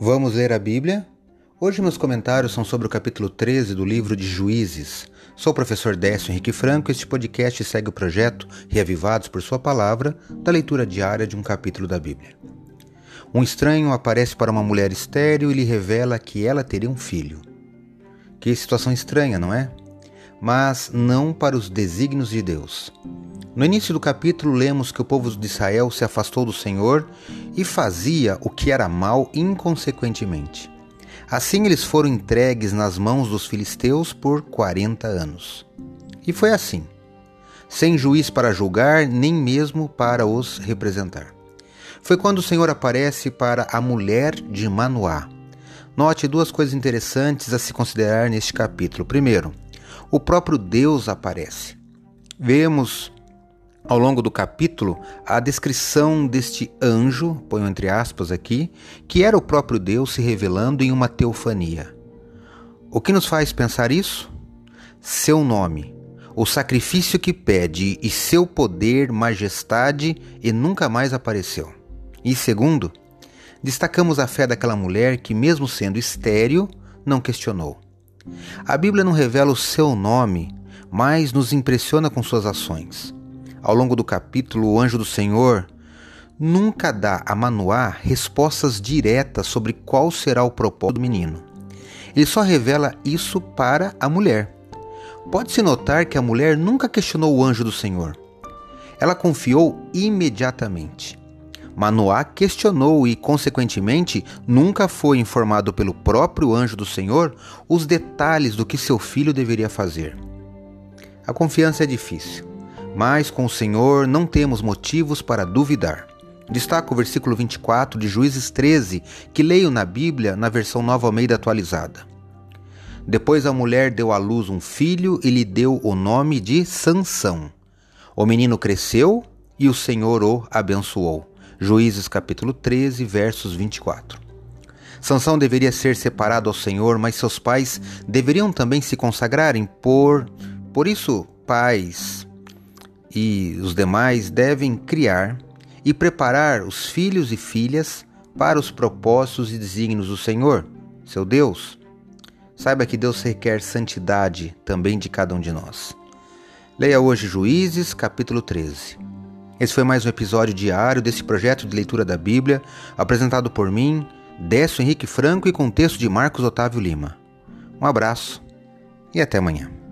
Vamos ler a Bíblia? Hoje meus comentários são sobre o capítulo 13 do livro de Juízes. Sou o professor Décio Henrique Franco e este podcast segue o projeto Reavivados por Sua Palavra, da leitura diária de um capítulo da Bíblia. Um estranho aparece para uma mulher estéril e lhe revela que ela teria um filho. Que situação estranha, não é? Mas não para os desígnios de Deus. No início do capítulo, lemos que o povo de Israel se afastou do Senhor e fazia o que era mal inconsequentemente. Assim, eles foram entregues nas mãos dos filisteus por 40 anos. E foi assim, sem juiz para julgar, nem mesmo para os representar. Foi quando o Senhor aparece para a mulher de Manoá. Note duas coisas interessantes a se considerar neste capítulo. Primeiro, o próprio Deus aparece. Vemos ao longo do capítulo a descrição deste anjo, ponho entre aspas aqui, que era o próprio Deus se revelando em uma teofania. O que nos faz pensar isso? Seu nome, o sacrifício que pede e seu poder, majestade e nunca mais apareceu. E segundo, destacamos a fé daquela mulher que, mesmo sendo estéril, não questionou. A Bíblia não revela o seu nome, mas nos impressiona com suas ações ao longo do capítulo, o anjo do Senhor nunca dá a Manoá respostas diretas sobre qual será o propósito do menino. Ele só revela isso para a mulher. Pode-se notar que a mulher nunca questionou o anjo do Senhor. Ela confiou imediatamente. Manoá questionou e, consequentemente, nunca foi informado pelo próprio anjo do Senhor os detalhes do que seu filho deveria fazer. A confiança é difícil mas com o Senhor não temos motivos para duvidar. Destaco o versículo 24 de Juízes 13, que leio na Bíblia na versão Nova Almeida atualizada. Depois a mulher deu à luz um filho e lhe deu o nome de Sansão. O menino cresceu e o Senhor o abençoou. Juízes capítulo 13, versos 24. Sansão deveria ser separado ao Senhor, mas seus pais deveriam também se consagrarem por por isso, pais, e os demais devem criar e preparar os filhos e filhas para os propósitos e desígnios do Senhor, seu Deus. Saiba que Deus requer santidade também de cada um de nós. Leia hoje Juízes, capítulo 13. Esse foi mais um episódio diário desse projeto de leitura da Bíblia, apresentado por mim, Décio Henrique Franco e com texto de Marcos Otávio Lima. Um abraço e até amanhã.